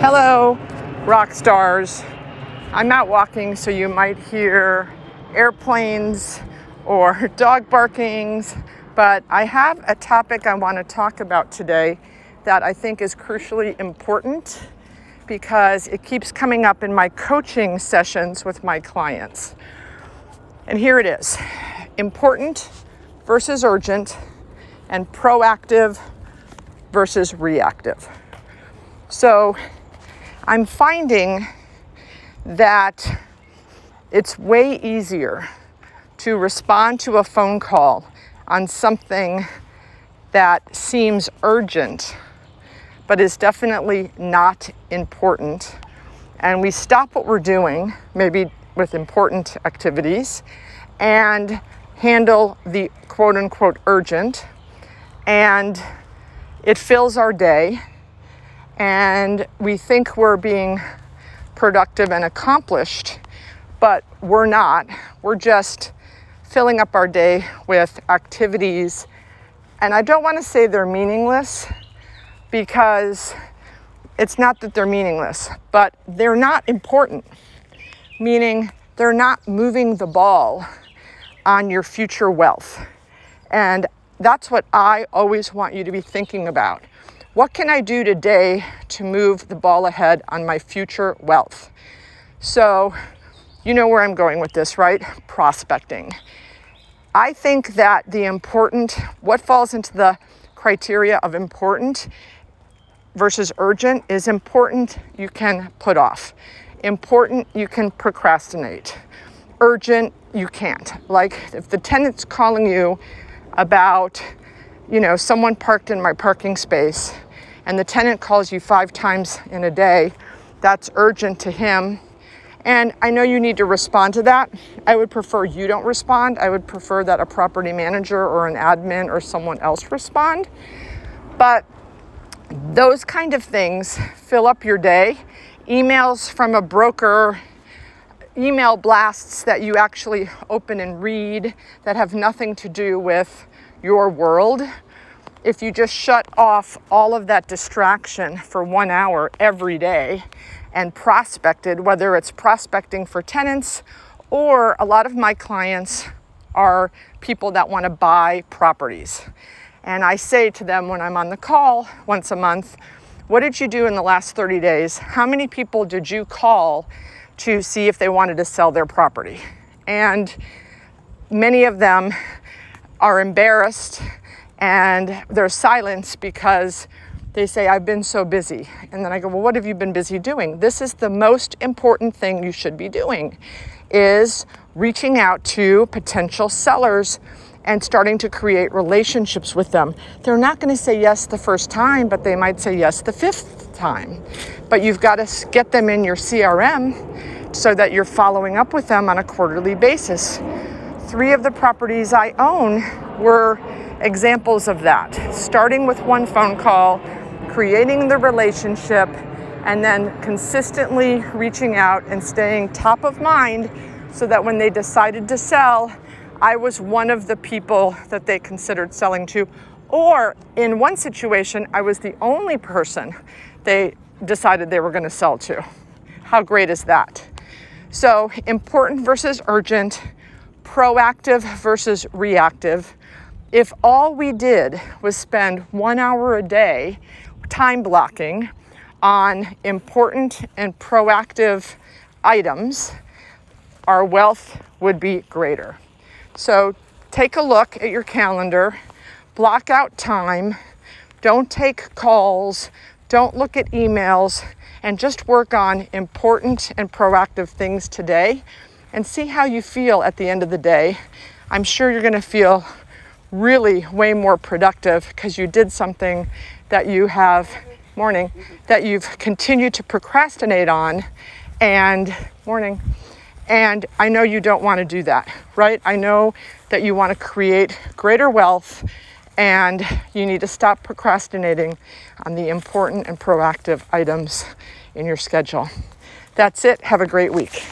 Hello, rock stars. I'm out walking, so you might hear airplanes or dog barkings, but I have a topic I want to talk about today that I think is crucially important because it keeps coming up in my coaching sessions with my clients. And here it is important versus urgent, and proactive versus reactive. So, I'm finding that it's way easier to respond to a phone call on something that seems urgent but is definitely not important. And we stop what we're doing, maybe with important activities, and handle the quote unquote urgent. And it fills our day and we think we're being productive and accomplished, but we're not. We're just filling up our day with activities. And I don't want to say they're meaningless because it's not that they're meaningless, but they're not important, meaning they're not moving the ball on your future wealth. And that's what I always want you to be thinking about. What can I do today to move the ball ahead on my future wealth? So, you know where I'm going with this, right? Prospecting. I think that the important, what falls into the criteria of important versus urgent is important you can put off, important you can procrastinate, urgent you can't. Like if the tenant's calling you about you know, someone parked in my parking space and the tenant calls you five times in a day, that's urgent to him. And I know you need to respond to that. I would prefer you don't respond. I would prefer that a property manager or an admin or someone else respond. But those kind of things fill up your day. Emails from a broker, email blasts that you actually open and read that have nothing to do with your world, if you just shut off all of that distraction for one hour every day and prospected, whether it's prospecting for tenants or a lot of my clients are people that want to buy properties. And I say to them when I'm on the call once a month, what did you do in the last 30 days? How many people did you call to see if they wanted to sell their property? And many of them are embarrassed and there's silence because they say, I've been so busy. And then I go, Well, what have you been busy doing? This is the most important thing you should be doing is reaching out to potential sellers and starting to create relationships with them. They're not going to say yes the first time, but they might say yes the fifth time. But you've got to get them in your CRM so that you're following up with them on a quarterly basis three of the properties I own were examples of that. Starting with one phone call, creating the relationship, and then consistently reaching out and staying top of mind so that when they decided to sell, I was one of the people that they considered selling to. Or in one situation, I was the only person they decided they were going to sell to. How great is that? So, important versus urgent proactive versus reactive. If all we did was spend one hour a day time blocking on important and proactive items, our wealth would be greater. So take a look at your calendar, block out time, don't take calls, don't look at emails, and just work on important and proactive things today and see how you feel at the end of the day. I'm sure you're going to feel really way more productive because you did something that you have morning that you've continued to procrastinate on and morning and I know you don't want to do that, right? I know that you want to create greater wealth and you need to stop procrastinating on the important and proactive items in your schedule. That's it. Have a great week.